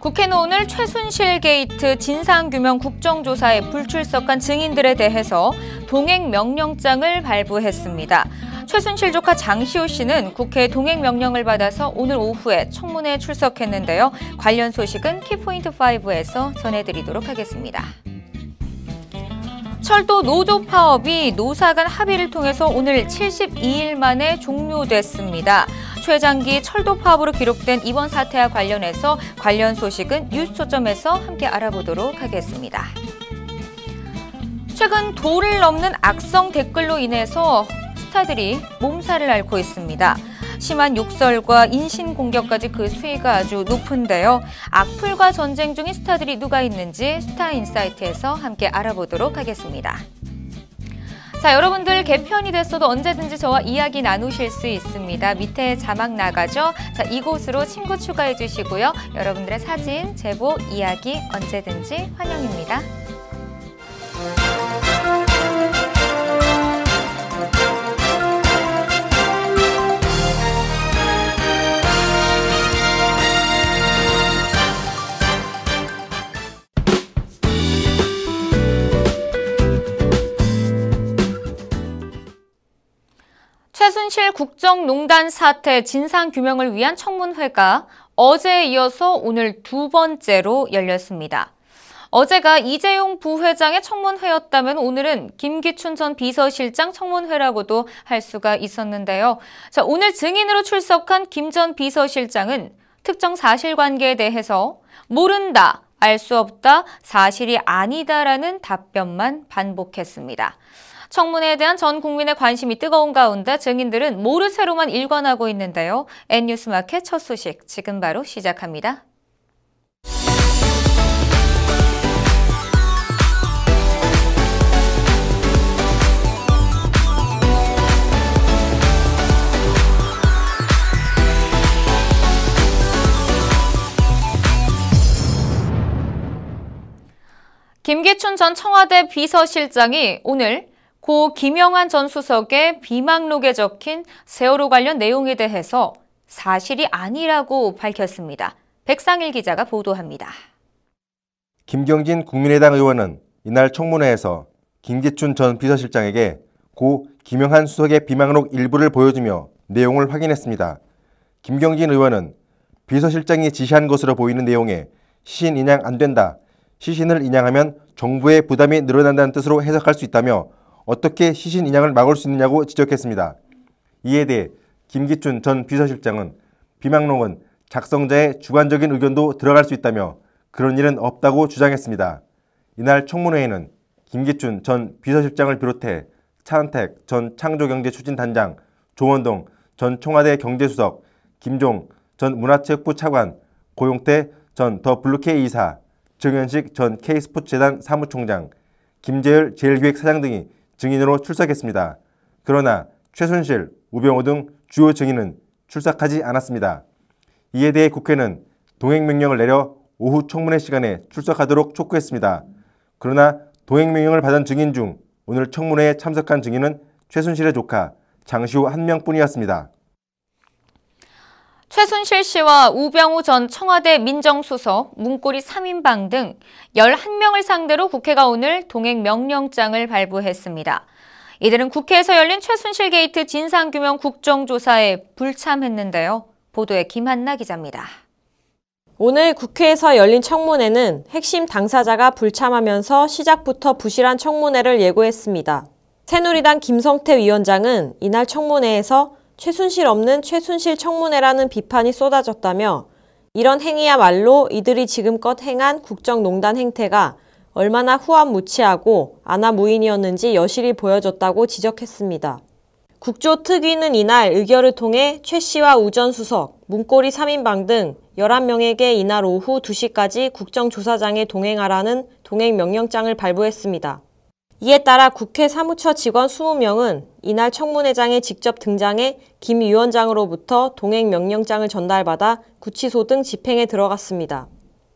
국회는 오늘 최순실 게이트 진상규명 국정조사에 불출석한 증인들에 대해서 동행 명령장을 발부했습니다. 최순실 조카 장시호 씨는 국회 동행 명령을 받아서 오늘 오후에 청문회에 출석했는데요. 관련 소식은 키포인트 5에서 전해드리도록 하겠습니다. 철도 노조 파업이 노사 간 합의를 통해서 오늘 72일 만에 종료됐습니다. 최장기 철도 파업으로 기록된 이번 사태와 관련해서 관련 소식은 뉴스 초점에서 함께 알아보도록 하겠습니다. 최근 도를 넘는 악성 댓글로 인해서 스타들이 몸살을 앓고 있습니다. 심한 욕설과 인신 공격까지 그 수위가 아주 높은데요. 악플과 전쟁 중인 스타들이 누가 있는지 스타 인사이트에서 함께 알아보도록 하겠습니다. 자, 여러분들 개편이 됐어도 언제든지 저와 이야기 나누실 수 있습니다. 밑에 자막 나가죠? 자, 이곳으로 친구 추가해 주시고요. 여러분들의 사진, 제보, 이야기 언제든지 환영입니다. 최순실 국정농단 사태 진상규명을 위한 청문회가 어제에 이어서 오늘 두 번째로 열렸습니다. 어제가 이재용 부회장의 청문회였다면 오늘은 김기춘 전 비서실장 청문회라고도 할 수가 있었는데요. 자, 오늘 증인으로 출석한 김 전 비서실장은 특정 사실관계에 대해서 모른다, 알 수 없다, 사실이 아니다라는 답변만 반복했습니다. 청문회에 대한 전 국민의 관심이 뜨거운 가운데 증인들은 모르쇠로만 일관하고 있는데요. N뉴스마켓 첫 소식 지금 바로 시작합니다. 김기춘 전 청와대 비서실장이 오늘 고 김영한 전 수석의 비망록에 적힌 세월호 관련 내용에 대해서 사실이 아니라고 밝혔습니다. 백상일 기자가 보도합니다. 김경진 국민의당 의원은 이날 청문회에서 김기춘 전 비서실장에게 고 김영한 수석의 비망록 일부를 보여주며 내용을 확인했습니다. 김경진 의원은 비서실장이 지시한 것으로 보이는 내용에 시신 인양 안 된다. 시신을 인양하면 정부의 부담이 늘어난다는 뜻으로 해석할 수 있다며 어떻게 시신 인양을 막을 수 있느냐고 지적했습니다. 이에 대해 김기춘 전 비서실장은 비망록은 작성자의 주관적인 의견도 들어갈 수 있다며 그런 일은 없다고 주장했습니다. 이날 청문회에는 김기춘 전 비서실장을 비롯해 차은택 전 창조경제추진단장, 조원동 전 청와대 경제수석, 김종 전 문화체육부 차관, 고용태 전 더 블루케이 이사, 정현식 전 K스포츠재단 사무총장, 김재열 제일기획 사장 등이 증인으로 출석했습니다. 그러나 최순실, 우병우 등 주요 증인은 출석하지 않았습니다. 이에 대해 국회는 동행명령을 내려 오후 청문회 시간에 출석하도록 촉구했습니다. 그러나 동행명령을 받은 증인 중 오늘 청문회에 참석한 증인은 최순실의 조카 장시호 한 명뿐이었습니다. 최순실 씨와 우병우 전 청와대 민정수석, 문고리 3인방 등 11명을 상대로 국회가 오늘 동행명령장을 발부했습니다. 이들은 국회에서 열린 최순실 게이트 진상규명 국정조사에 불참했는데요. 보도에 김한나 기자입니다. 오늘 국회에서 열린 청문회는 핵심 당사자가 불참하면서 시작부터 부실한 청문회를 예고했습니다. 새누리당 김성태 위원장은 이날 청문회에서 최순실 없는 최순실 청문회라는 비판이 쏟아졌다며 이런 행위야말로 이들이 지금껏 행한 국정농단 행태가 얼마나 후한무치하고 아나무인이었는지 여실히 보여줬다고 지적했습니다. 국조특위는 이날 의결을 통해 최 씨와 우 전 수석, 문고리 3인방 등 11명에게 이날 오후 2시까지 국정조사장에 동행하라는 동행명령장을 발부했습니다. 이에 따라 국회 사무처 직원 20명은 이날 청문회장에 직접 등장해 김 위원장으로부터 동행명령장을 전달받아 구치소 등 집행에 들어갔습니다.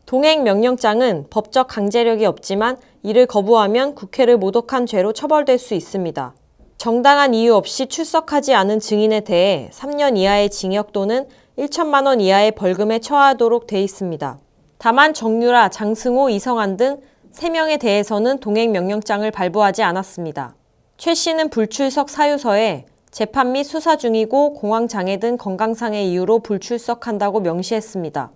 동행명령장은 법적 강제력이 없지만 이를 거부하면 국회를 모독한 죄로 처벌될 수 있습니다. 정당한 이유 없이 출석하지 않은 증인에 대해 3년 이하의 징역 또는 1천만 원 이하의 벌금에 처하도록 돼 있습니다. 다만 정유라, 장승호, 이성한 등 3명에 대해서는 동행 명령장을 발부하지 않았습니다. 최 씨는 불출석 사유서에 재판 및 수사 중이고 공황 장애 등 건강상의 이유로 불출석한다고 명시했습니다.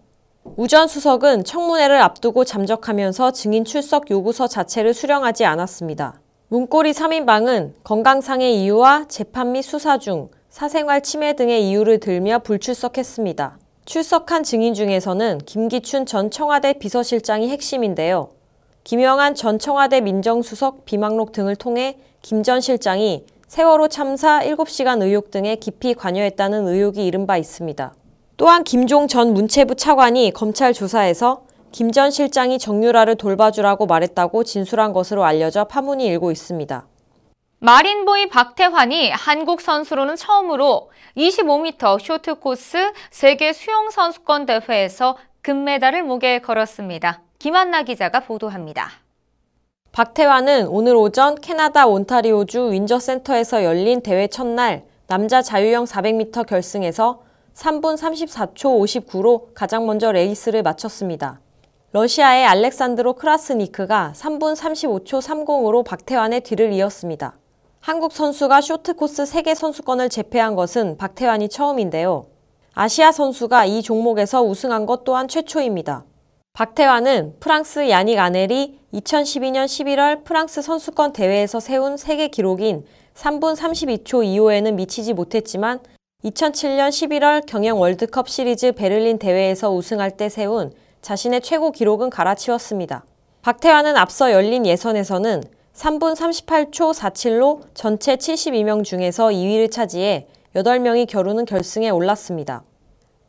우전 수석은 청문회를 앞두고 잠적하면서 증인 출석 요구서 자체를 수령하지 않았습니다. 문고리 3인방은 건강상의 이유와 재판 및 수사 중 사생활 침해 등의 이유를 들며 불출석했습니다. 출석한 증인 중에서는 김기춘 전 청와대 비서실장이 핵심인데요. 김영한 전 청와대 민정수석 비망록 등을 통해 김 전 실장이 세월호 참사 7시간 의혹 등에 깊이 관여했다는 의혹이 이른 바 있습니다. 또한 김종 전 문체부 차관이 검찰 조사에서 김 전 실장이 정유라를 돌봐주라고 말했다고 진술한 것으로 알려져 파문이 일고 있습니다. 마린보이 박태환이 한국 선수로는 처음으로 25m 쇼트코스 세계 수영선수권 대회에서 금메달을 목에 걸었습니다. 김한나 기자가 보도합니다. 박태환은 오늘 오전 캐나다 온타리오주 윈저센터에서 열린 대회 첫날 남자 자유형 400m 결승에서 3분 34초 59로 가장 먼저 레이스를 마쳤습니다. 러시아의 알렉산드로 크라스니크가 3분 35초 30으로 박태환의 뒤를 이었습니다. 한국 선수가 쇼트코스 세계 선수권을 제패한 것은 박태환이 처음인데요. 아시아 선수가 이 종목에서 우승한 것 또한 최초입니다. 박태환은 프랑스 야닉 아넬이 2012년 11월 프랑스 선수권 대회에서 세운 세계 기록인 3분 32초 2호에는 미치지 못했지만 2007년 11월 경영 월드컵 시리즈 베를린 대회에서 우승할 때 세운 자신의 최고 기록은 갈아치웠습니다. 박태환은 앞서 열린 예선에서는 3분 38초 47로 전체 72명 중에서 2위를 차지해 8명이 겨루는 결승에 올랐습니다.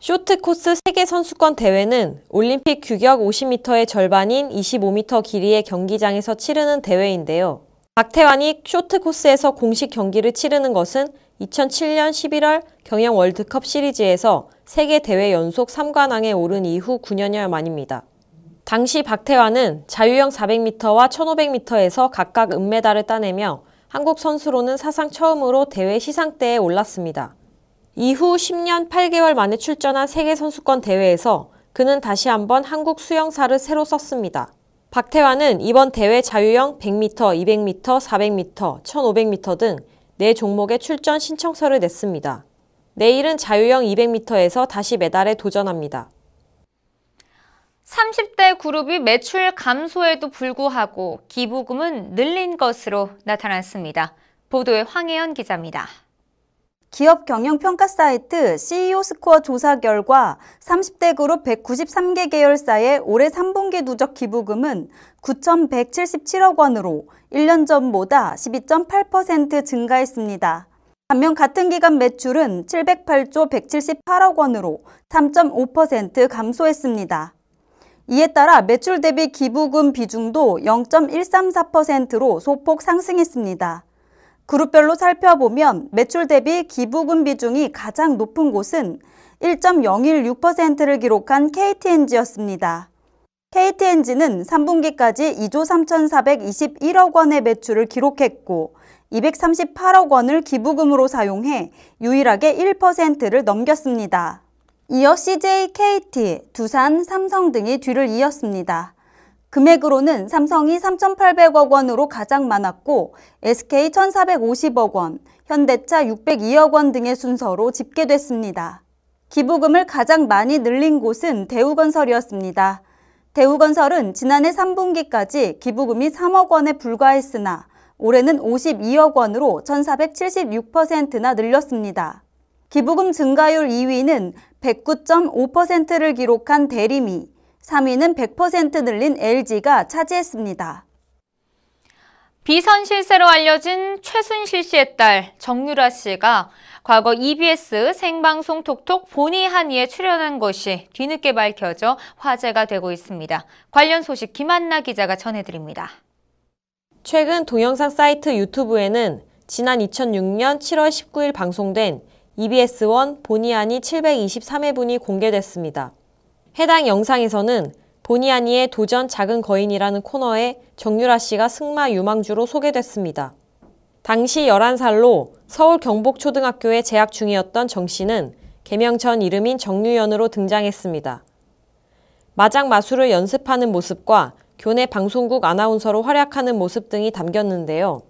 쇼트코스 세계선수권 대회는 올림픽 규격 50m의 절반인 25m 길이의 경기장에서 치르는 대회인데요. 박태환이 쇼트코스에서 공식 경기를 치르는 것은 2007년 11월 경영 월드컵 시리즈에서 세계 대회 연속 3관왕에 오른 이후 9년여 만입니다. 당시 박태환은 자유형 400m와 1500m에서 각각 은메달을 따내며 한국 선수로는 사상 처음으로 대회 시상대에 올랐습니다. 이후 10년 8개월 만에 출전한 세계선수권 대회에서 그는 다시 한번 한국 수영사를 새로 썼습니다. 박태환은 이번 대회 자유형 100m, 200m, 400m, 1500m 등 4종목의 출전 신청서를 냈습니다. 내일은 자유형 200m에서 다시 메달에 도전합니다. 30대 그룹이 매출 감소에도 불구하고 기부금은 늘린 것으로 나타났습니다. 보도에 황혜연 기자입니다. 기업 경영 평가 사이트 CEO 스코어 조사 결과 30대 그룹 193개 계열사의 올해 3분기 누적 기부금은 9,177억 원으로 1년 전보다 12.8% 증가했습니다. 반면 같은 기간 매출은 708조 178억 원으로 3.5% 감소했습니다. 이에 따라 매출 대비 기부금 비중도 0.134%로 소폭 상승했습니다. 그룹별로 살펴보면 매출 대비 기부금 비중이 가장 높은 곳은 1.016%를 기록한 KTNG였습니다. KTNG는 3분기까지 2조 3,421억 원의 매출을 기록했고 238억 원을 기부금으로 사용해 유일하게 1%를 넘겼습니다. 이어 CJ, KT, 두산, 삼성 등이 뒤를 이었습니다. 금액으로는 삼성이 3,800억 원으로 가장 많았고 SK 1,450억 원, 현대차 602억 원 등의 순서로 집계됐습니다. 기부금을 가장 많이 늘린 곳은 대우건설이었습니다. 대우건설은 지난해 3분기까지 기부금이 3억 원에 불과했으나 올해는 52억 원으로 1,476%나 늘렸습니다. 기부금 증가율 2위는 109.5%를 기록한 대리미, 3위는 100% 늘린 LG가 차지했습니다. 비선 실세로 알려진 최순실 씨의 딸 정유라 씨가 과거 EBS 생방송 톡톡 본의 한의에 출연한 것이 뒤늦게 밝혀져 화제가 되고 있습니다. 관련 소식 김한나 기자가 전해드립니다. 최근 동영상 사이트 유튜브에는 지난 2006년 7월 19일 방송된 EBS1 본의 아니 723회분이 공개됐습니다. 해당 영상에서는 본의 아니의 도전 작은 거인이라는 코너에 정유라 씨가 승마 유망주로 소개됐습니다. 당시 11살로 서울 경복초등학교에 재학 중이었던 정 씨는 개명 전 이름인 정유연으로 등장했습니다. 마장 마술을 연습하는 모습과 교내 방송국 아나운서로 활약하는 모습 등이 담겼는데요.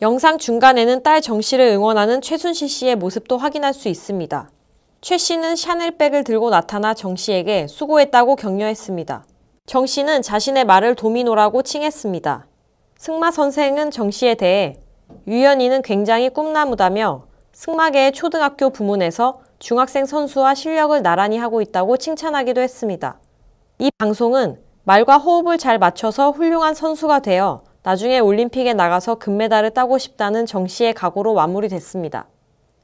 영상 중간에는 딸 정 씨를 응원하는 최순실 씨의 모습도 확인할 수 있습니다. 최 씨는 샤넬백을 들고 나타나 정 씨에게 수고했다고 격려했습니다. 정 씨는 자신의 말을 도미노라고 칭했습니다. 승마 선생은 정 씨에 대해 유연이는 굉장히 꿈나무다며 승마계의 초등학교 부문에서 중학생 선수와 실력을 나란히 하고 있다고 칭찬하기도 했습니다. 이 방송은 말과 호흡을 잘 맞춰서 훌륭한 선수가 되어 나중에 올림픽에 나가서 금메달을 따고 싶다는 정 씨의 각오로 마무리됐습니다.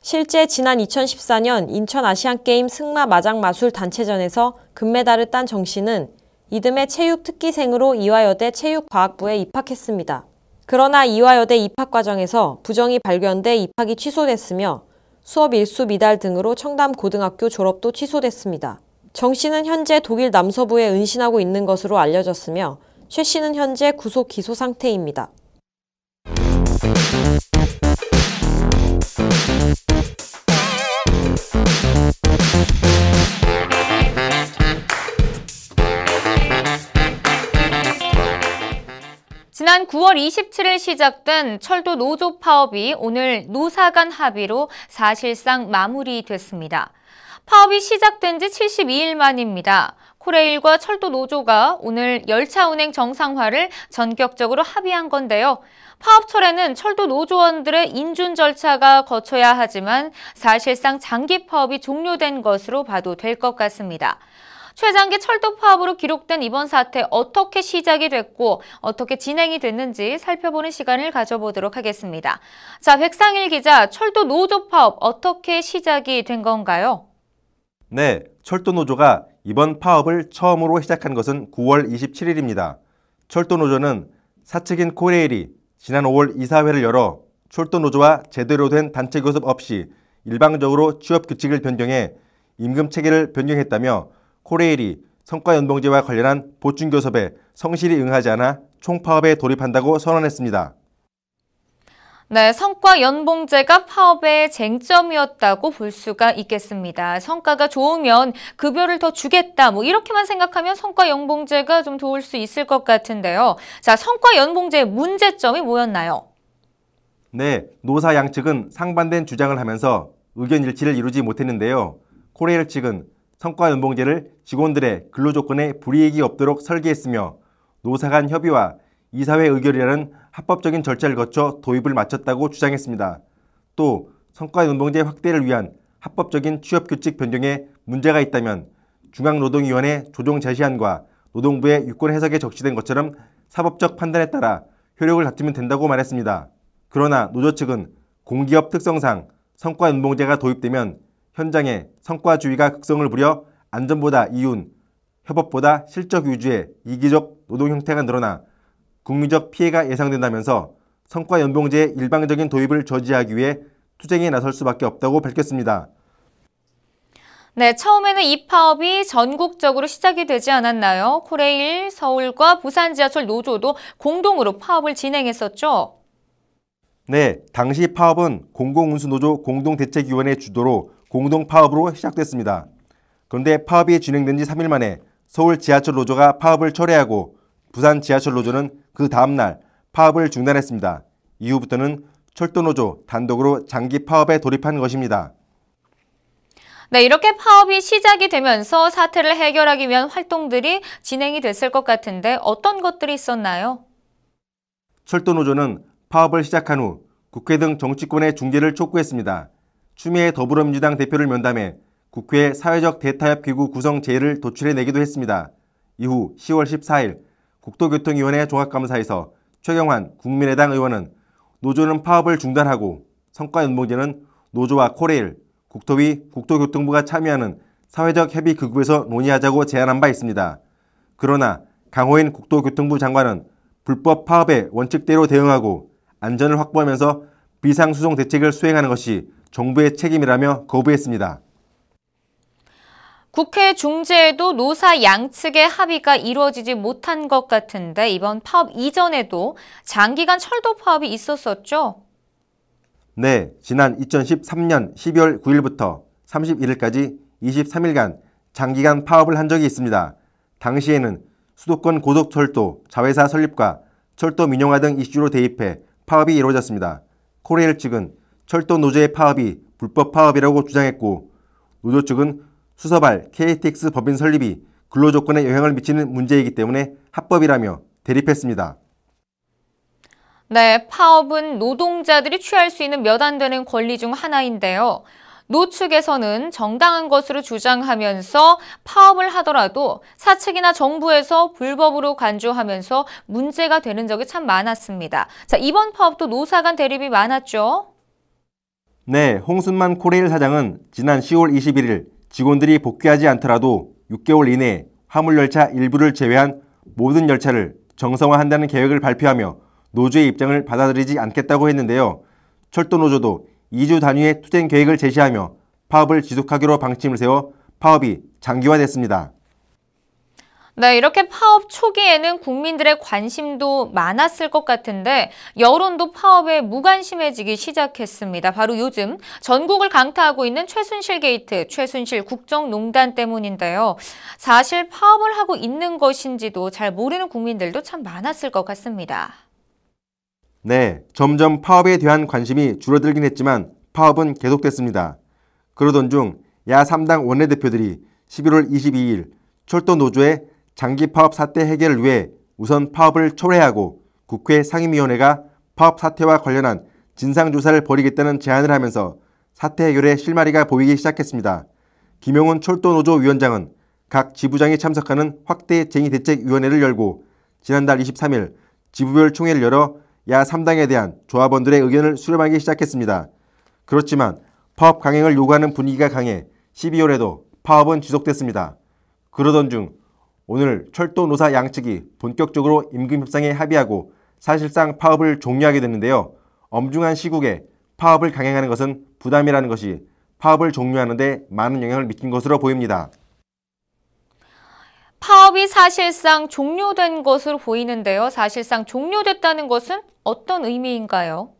실제 지난 2014년 인천 아시안게임 승마 마장 마술 단체전에서 금메달을 딴 정 씨는 이듬해 체육 특기생으로 이화여대 체육과학부에 입학했습니다. 그러나 이화여대 입학 과정에서 부정이 발견돼 입학이 취소됐으며 수업 일수 미달 등으로 청담 고등학교 졸업도 취소됐습니다. 정 씨는 현재 독일 남서부에 은신하고 있는 것으로 알려졌으며 최 씨는 현재 구속 기소 상태입니다. 지난 9월 27일 시작된 철도 노조 파업이 오늘 노사 간 합의로 사실상 마무리됐습니다. 파업이 시작된 지 72일 만입니다. 코레일과 철도 노조가 오늘 열차 운행 정상화를 전격적으로 합의한 건데요. 파업철에는 철도 노조원들의 인준 절차가 거쳐야 하지만 사실상 장기 파업이 종료된 것으로 봐도 될 것 같습니다. 최장기 철도 파업으로 기록된 이번 사태 어떻게 시작이 됐고 어떻게 진행이 됐는지 살펴보는 시간을 가져보도록 하겠습니다. 자, 백상일 기자, 철도 노조 파업 어떻게 시작이 된 건가요? 네, 철도 노조가 이번 파업을 처음으로 시작한 것은 9월 27일입니다. 철도 노조는 사측인 코레일이 지난 5월 이사회를 열어 철도 노조와 제대로 된 단체 교섭 없이 일방적으로 취업 규칙을 변경해 임금 체계를 변경했다며 코레일이 성과연봉제와 관련한 보충교섭에 성실히 응하지 않아 총파업에 돌입한다고 선언했습니다. 네, 성과 연봉제가 파업의 쟁점이었다고 볼 수가 있겠습니다. 성과가 좋으면 급여를 더 주겠다. 뭐 이렇게만 생각하면 성과 연봉제가 좀 도울 수 있을 것 같은데요. 자, 성과 연봉제의 문제점이 뭐였나요? 네, 노사 양측은 상반된 주장을 하면서 의견 일치를 이루지 못했는데요. 코레일 측은 성과 연봉제를 직원들의 근로조건에 불이익이 없도록 설계했으며 노사 간 협의와 이사회 의결이라는 합법적인 절차를 거쳐 도입을 마쳤다고 주장했습니다. 또 성과 연봉제 확대를 위한 합법적인 취업 규칙 변경에 문제가 있다면 중앙노동위원회 조정 제시안과 노동부의 유권 해석에 적시된 것처럼 사법적 판단에 따라 효력을 다투면 된다고 말했습니다. 그러나 노조 측은 공기업 특성상 성과 연봉제가 도입되면 현장에 성과주의가 극성을 부려 안전보다 이윤, 협업보다 실적 위주의 이기적 노동 형태가 늘어나 국민적 피해가 예상된다면서 성과 연봉제의 일방적인 도입을 저지하기 위해 투쟁에 나설 수밖에 없다고 밝혔습니다. 네, 처음에는 이 파업이 전국적으로 시작이 되지 않았나요? 코레일, 서울과 부산 지하철 노조도 공동으로 파업을 진행했었죠? 네, 당시 파업은 공공운수노조 공동대책위원회 주도로 공동 파업으로 시작됐습니다. 그런데 파업이 진행된 지 3일 만에 서울 지하철 노조가 파업을 철회하고 부산 지하철 노조는 그 다음날 파업을 중단했습니다. 이후부터는 철도 노조 단독으로 장기 파업에 돌입한 것입니다. 네, 이렇게 파업이 시작이 되면서 사태를 해결하기 위한 활동들이 진행이 됐을 것 같은데 어떤 것들이 있었나요? 철도노조는 파업을 시작한 후 국회 등 정치권의 중재를 촉구했습니다. 추미애 더불어민주당 대표를 면담해 국회 사회적 대타협 기구 구성 제의를 도출해 내기도 했습니다. 이후 10월 14일 국토교통위원회 종합감사에서 최경환 국민의당 의원은 노조는 파업을 중단하고 성과연봉제는 노조와 코레일, 국토위, 국토교통부가 참여하는 사회적 협의 극구에서 논의하자고 제안한 바 있습니다. 그러나 강호인 국토교통부 장관은 불법 파업에 원칙대로 대응하고 안전을 확보하면서 비상수송 대책을 수행하는 것이 정부의 책임이라며 거부했습니다. 국회 중재에도 노사 양측의 합의가 이루어지지 못한 것 같은데 이번 파업 이전에도 장기간 철도 파업이 있었었죠? 네, 지난 2013년 12월 9일부터 31일까지 23일간 장기간 파업을 한 적이 있습니다. 당시에는 수도권 고속철도 자회사 설립과 철도 민영화 등 이슈로 대립해 파업이 이루어졌습니다. 코레일 측은 철도 노조의 파업이 불법 파업이라고 주장했고 노조 측은 수서발 KTX 법인 설립이 근로 조건에 영향을 미치는 문제이기 때문에 합법이라며 대립했습니다. 네, 파업은 노동자들이 취할 수 있는 몇 안 되는 권리 중 하나인데요. 노 측에서는 정당한 것으로 주장하면서 파업을 하더라도 사측이나 정부에서 불법으로 간주하면서 문제가 되는 적이 참 많았습니다. 자, 이번 파업도 노사 간 대립이 많았죠? 네, 홍순만 코레일 사장은 지난 10월 21일 직원들이 복귀하지 않더라도 6개월 이내 화물열차 일부를 제외한 모든 열차를 정성화한다는 계획을 발표하며 노조의 입장을 받아들이지 않겠다고 했는데요. 철도노조도 2주 단위의 투쟁 계획을 제시하며 파업을 지속하기로 방침을 세워 파업이 장기화됐습니다. 네, 이렇게 파업 초기에는 국민들의 관심도 많았을 것 같은데 여론도 파업에 무관심해지기 시작했습니다. 바로 요즘 전국을 강타하고 있는 최순실 게이트, 최순실 국정농단 때문인데요. 사실 파업을 하고 있는 것인지도 잘 모르는 국민들도 참 많았을 것 같습니다. 네, 점점 파업에 대한 관심이 줄어들긴 했지만 파업은 계속됐습니다. 그러던 중 야 3당 원내대표들이 11월 22일 철도 노조의 장기 파업 사태 해결을 위해 우선 파업을 초래하고 국회 상임위원회가 파업 사태와 관련한 진상조사를 벌이겠다는 제안을 하면서 사태 해결에 실마리가 보이기 시작했습니다. 김용훈 철도노조 위원장은 각 지부장이 참석하는 확대 쟁의 대책위원회를 열고 지난달 23일 지부별 총회를 열어 야 3당에 대한 조합원들의 의견을 수렴하기 시작했습니다. 그렇지만 파업 강행을 요구하는 분위기가 강해 12월에도 파업은 지속됐습니다. 그러던 중 오늘 철도 노사 양측이 본격적으로 임금 협상에 합의하고 사실상 파업을 종료하게 됐는데요. 엄중한 시국에 파업을 강행하는 것은 부담이라는 것이 파업을 종료하는데 많은 영향을 미친 것으로 보입니다. 파업이 사실상 종료된 것으로 보이는데요. 사실상 종료됐다는 것은 어떤 의미인가요?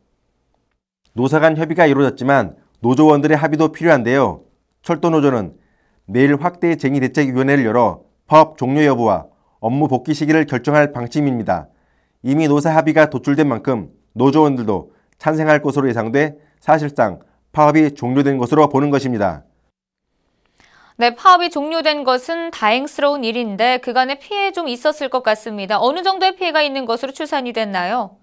노사 간 협의가 이루어졌지만 노조원들의 합의도 필요한데요. 철도노조는 내일 확대 쟁의 대책위원회를 열어 파업 종료 여부와 업무 복귀 시기를 결정할 방침입니다. 이미 노사 합의가 도출된 만큼 노조원들도 찬성할 것으로 예상돼 사실상 파업이 종료된 것으로 보는 것입니다. 네, 파업이 종료된 것은 다행스러운 일인데 그간의 피해 좀 있었을 것 같습니다. 어느 정도의 피해가 있는 것으로 추산이 됐나요?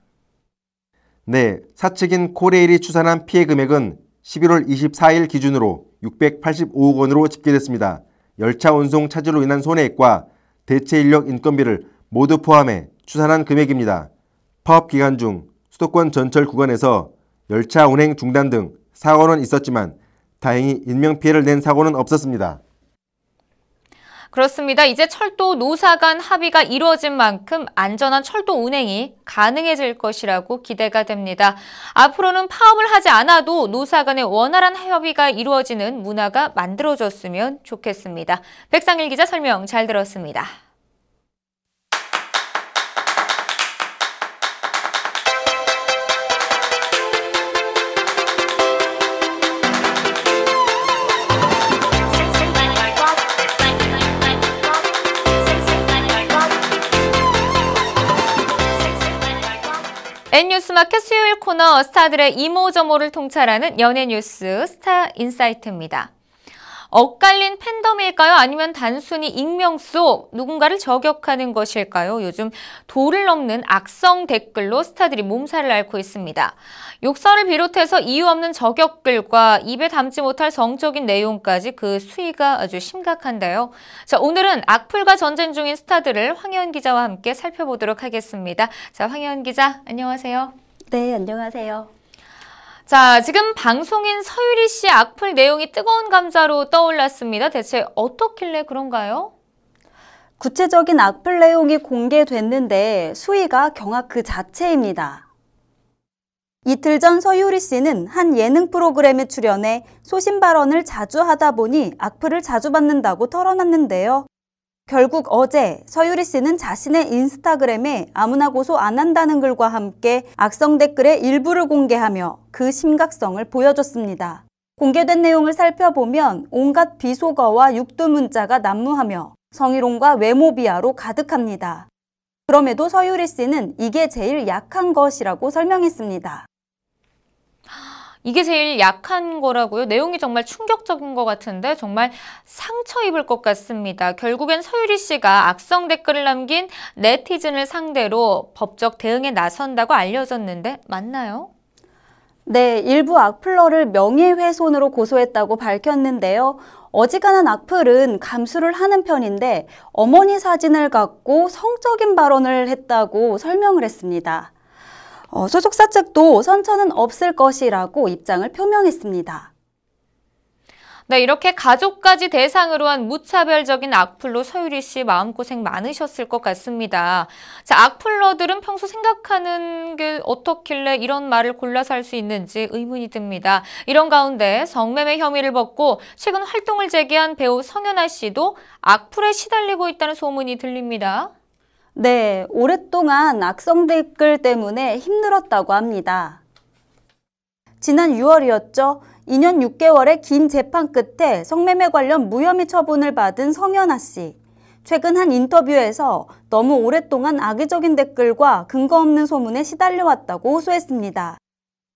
네, 사측인 코레일이 추산한 피해 금액은 11월 24일 기준으로 685억 원으로 집계됐습니다. 열차 운송 차질로 인한 손해액과 대체 인력 인건비를 모두 포함해 추산한 금액입니다. 파업 기간 중 수도권 전철 구간에서 열차 운행 중단 등 사고는 있었지만 다행히 인명피해를 낸 사고는 없었습니다. 그렇습니다. 이제 철도 노사 간 합의가 이루어진 만큼 안전한 철도 운행이 가능해질 것이라고 기대가 됩니다. 앞으로는 파업을 하지 않아도 노사 간의 원활한 협의가 이루어지는 문화가 만들어졌으면 좋겠습니다. 백상일 기자 설명 잘 들었습니다. 뉴스마켓 수요일 코너 스타들의 이모저모를 통찰하는 연예 뉴스 스타 인사이트입니다. 엇갈린 팬덤일까요? 아니면 단순히 익명 속 누군가를 저격하는 것일까요? 요즘 도를 넘는 악성 댓글로 스타들이 몸살을 앓고 있습니다. 욕설을 비롯해서 이유 없는 저격글과 입에 담지 못할 성적인 내용까지 그 수위가 아주 심각한데요. 자, 오늘은 악플과 전쟁 중인 스타들을 황현 기자와 함께 살펴보도록 하겠습니다. 자, 황현 기자, 안녕하세요. 네, 안녕하세요. 자, 지금 방송인 서유리 씨 악플 내용이 뜨거운 감자로 떠올랐습니다. 대체 어떻길래 그런가요? 구체적인 악플 내용이 공개됐는데 수위가 경악 그 자체입니다. 이틀 전 서유리 씨는 한 예능 프로그램에 출연해 소신 발언을 자주 하다 보니 악플을 자주 받는다고 털어놨는데요. 결국 어제 서유리 씨는 자신의 인스타그램에 아무나 고소 안 한다는 글과 함께 악성 댓글의 일부를 공개하며 그 심각성을 보여줬습니다. 공개된 내용을 살펴보면 온갖 비속어와 육두 문자가 난무하며 성희롱과 외모 비하로 가득합니다. 그럼에도 서유리 씨는 이게 제일 약한 것이라고 설명했습니다. 이게 제일 약한 거라고요? 내용이 정말 충격적인 것 같은데 정말 상처 입을 것 같습니다. 결국엔 서유리 씨가 악성 댓글을 남긴 네티즌을 상대로 법적 대응에 나선다고 알려졌는데 맞나요? 네, 일부 악플러를 명예훼손으로 고소했다고 밝혔는데요. 어지간한 악플은 감수를 하는 편인데 어머니 사진을 갖고 성적인 발언을 했다고 설명을 했습니다. 어, 소속사 측도 선처는 없을 것이라고 입장을 표명했습니다. 네, 이렇게 가족까지 대상으로 한 무차별적인 악플로 서유리 씨 마음고생 많으셨을 것 같습니다. 자, 악플러들은 평소 생각하는 게 어떻길래 이런 말을 골라서 할 수 있는지 의문이 듭니다. 이런 가운데 성매매 혐의를 벗고 최근 활동을 재개한 배우 성현아 씨도 악플에 시달리고 있다는 소문이 들립니다. 네, 오랫동안 악성 댓글 때문에 힘들었다고 합니다. 지난 6월이었죠. 2년 6개월의 긴 재판 끝에 성매매 관련 무혐의 처분을 받은 성현아 씨. 최근 한 인터뷰에서 너무 오랫동안 악의적인 댓글과 근거 없는 소문에 시달려왔다고 호소했습니다.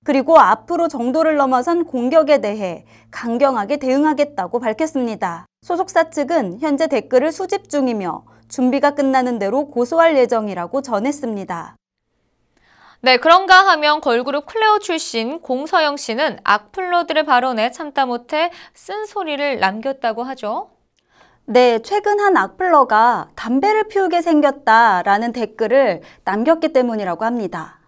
그리고 앞으로 정도를 넘어선 공격에 대해 강경하게 대응하겠다고 밝혔습니다. 소속사 측은 현재 댓글을 수집 중이며 준비가 끝나는 대로 고소할 예정이라고 전했습니다. 네, 그런가 하면 걸그룹 클레오 출신 공서영 씨는 악플러들의 발언에 참다 못해 쓴소리를 남겼다고 하죠. 네, 최근 한 악플러가 담배를 피우게 생겼다라는 댓글을 남겼기 때문이라고 합니다.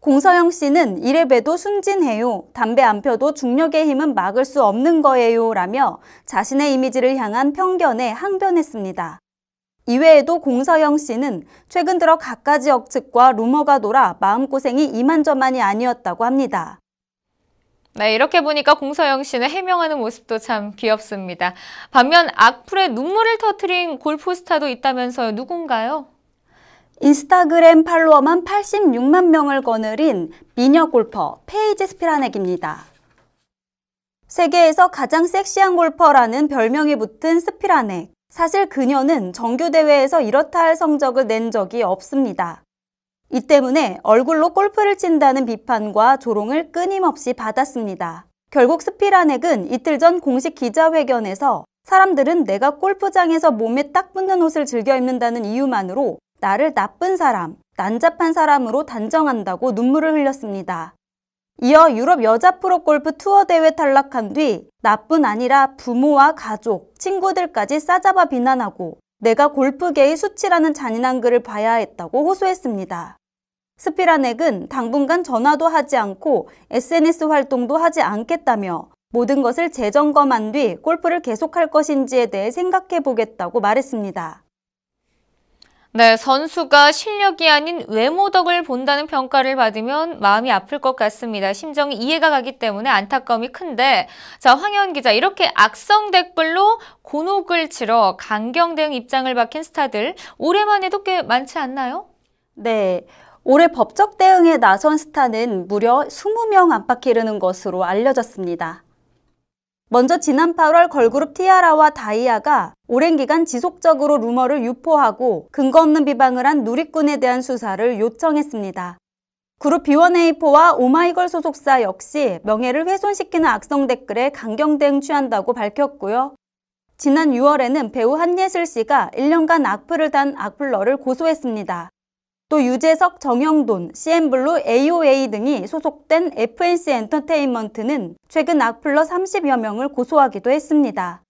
공서영 씨는 이래봬도 순진해요. 담배 안 펴도 중력의 힘은 막을 수 없는 거예요. 라며 자신의 이미지를 향한 편견에 항변했습니다. 이외에도 공서영 씨는 최근 들어 갖가지 억측과 루머가 돌아 마음고생이 이만저만이 아니었다고 합니다. 네, 이렇게 보니까 공서영 씨는 해명하는 모습도 참 귀엽습니다. 반면 악플에 눈물을 터트린 골프 스타도 있다면서요. 누군가요? 인스타그램 팔로워만 86만 명을 거느린 미녀 골퍼 페이지 스피라넥입니다. 세계에서 가장 섹시한 골퍼라는 별명이 붙은 스피라넥. 사실 그녀는 정규대회에서 이렇다 할 성적을 낸 적이 없습니다. 이 때문에 얼굴로 골프를 친다는 비판과 조롱을 끊임없이 받았습니다. 결국 스피라넥은 이틀 전 공식 기자회견에서 사람들은 내가 골프장에서 몸에 딱 붙는 옷을 즐겨 입는다는 이유만으로 나를 나쁜 사람, 난잡한 사람으로 단정한다고 눈물을 흘렸습니다. 이어 유럽 여자 프로 골프 투어 대회 탈락한 뒤 나뿐 아니라 부모와 가족, 친구들까지 싸잡아 비난하고 내가 골프계의 수치라는 잔인한 글을 봐야 했다고 호소했습니다. 스피라넥은 당분간 전화도 하지 않고 SNS 활동도 하지 않겠다며 모든 것을 재점검한 뒤 골프를 계속할 것인지에 대해 생각해 보겠다고 말했습니다. 네, 선수가 실력이 아닌 외모 덕을 본다는 평가를 받으면 마음이 아플 것 같습니다. 심정이 이해가 가기 때문에 안타까움이 큰데 자, 황현 기자 이렇게 악성 댓글로 곤혹을 치러 강경 대응 입장을 밝힌 스타들 올해만 해도 꽤 많지 않나요? 네. 올해 법적 대응에 나선 스타는 무려 20명 안팎 이르는 것으로 알려졌습니다. 먼저 지난 8월 걸그룹 티아라와 다이아가 오랜 기간 지속적으로 루머를 유포하고 근거 없는 비방을 한 누리꾼에 대한 수사를 요청했습니다. 그룹 B1A4와 오마이걸 소속사 역시 명예를 훼손시키는 악성 댓글에 강경 대응 취한다고 밝혔고요. 지난 6월에는 배우 한예슬 씨가 1년간 악플을 단 악플러를 고소했습니다. 또 유재석, 정영돈, CN블루, AOA 등이 소속된 FNC 엔터테인먼트는 최근 악플러 30여 명을 고소하기도 했습니다.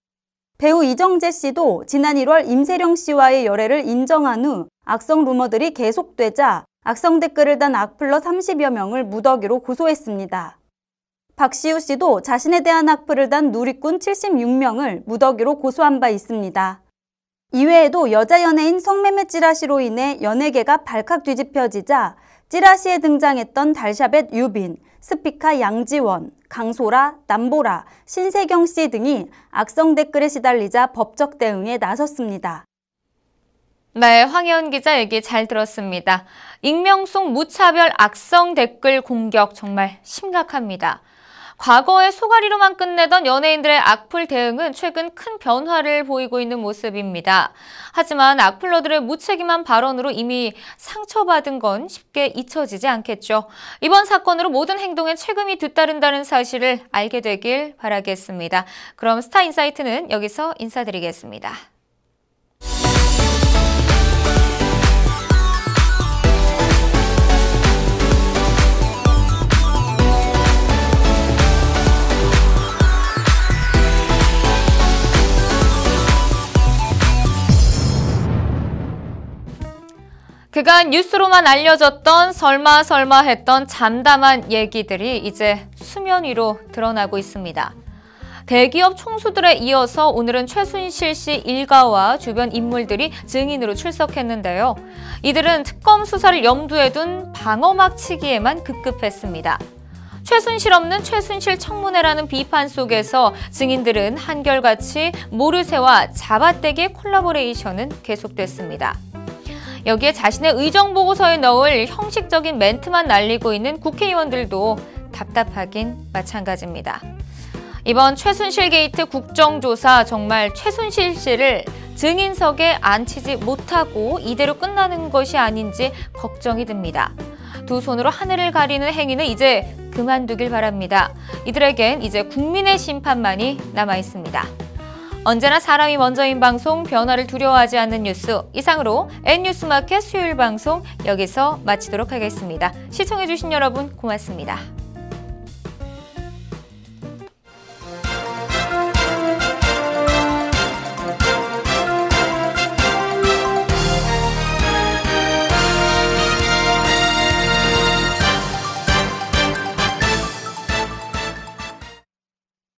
배우 이정재 씨도 지난 1월 임세령 씨와의 열애를 인정한 후 악성 루머들이 계속되자 악성 댓글을 단 악플러 30여 명을 무더기로 고소했습니다. 박시우 씨도 자신에 대한 악플을 단 누리꾼 76명을 무더기로 고소한 바 있습니다. 이외에도 여자 연예인 성매매 찌라시로 인해 연예계가 발칵 뒤집혀지자 찌라시에 등장했던 달샤벳 유빈, 스피카 양지원, 강소라, 남보라, 신세경 씨 등이 악성 댓글에 시달리자 법적 대응에 나섰습니다. 네, 황혜원 기자 얘기 잘 들었습니다. 익명 속 무차별 악성 댓글 공격 정말 심각합니다. 과거에 소가리로만 끝내던 연예인들의 악플 대응은 최근 큰 변화를 보이고 있는 모습입니다. 하지만 악플러들의 무책임한 발언으로 이미 상처받은 건 쉽게 잊혀지지 않겠죠. 이번 사건으로 모든 행동에 책임이 뒤따른다는 사실을 알게 되길 바라겠습니다. 그럼 스타인사이트는 여기서 인사드리겠습니다. 그간 뉴스로만 알려졌던 설마 설마 했던 잠담한 얘기들이 이제 수면 위로 드러나고 있습니다. 대기업 총수들에 이어서 오늘은 최순실 씨 일가와 주변 인물들이 증인으로 출석했는데요. 이들은 특검 수사를 염두에 둔 방어막 치기에만 급급했습니다. 최순실 없는 최순실 청문회라는 비판 속에서 증인들은 한결같이 모르쇠와 잡아떼기 콜라보레이션은 계속됐습니다. 여기에 자신의 의정 보고서에 넣을 형식적인 멘트만 날리고 있는 국회의원들도 답답하긴 마찬가지입니다. 이번 최순실 게이트 국정조사 정말 최순실 씨를 증인석에 앉히지 못하고 이대로 끝나는 것이 아닌지 걱정이 듭니다. 두 손으로 하늘을 가리는 행위는 이제 그만두길 바랍니다. 이들에겐 이제 국민의 심판만이 남아 있습니다. 언제나 사람이 먼저인 방송 변화를 두려워하지 않는 뉴스 이상으로 N뉴스마켓 수요일 방송 여기서 마치도록 하겠습니다. 시청해주신 여러분 고맙습니다.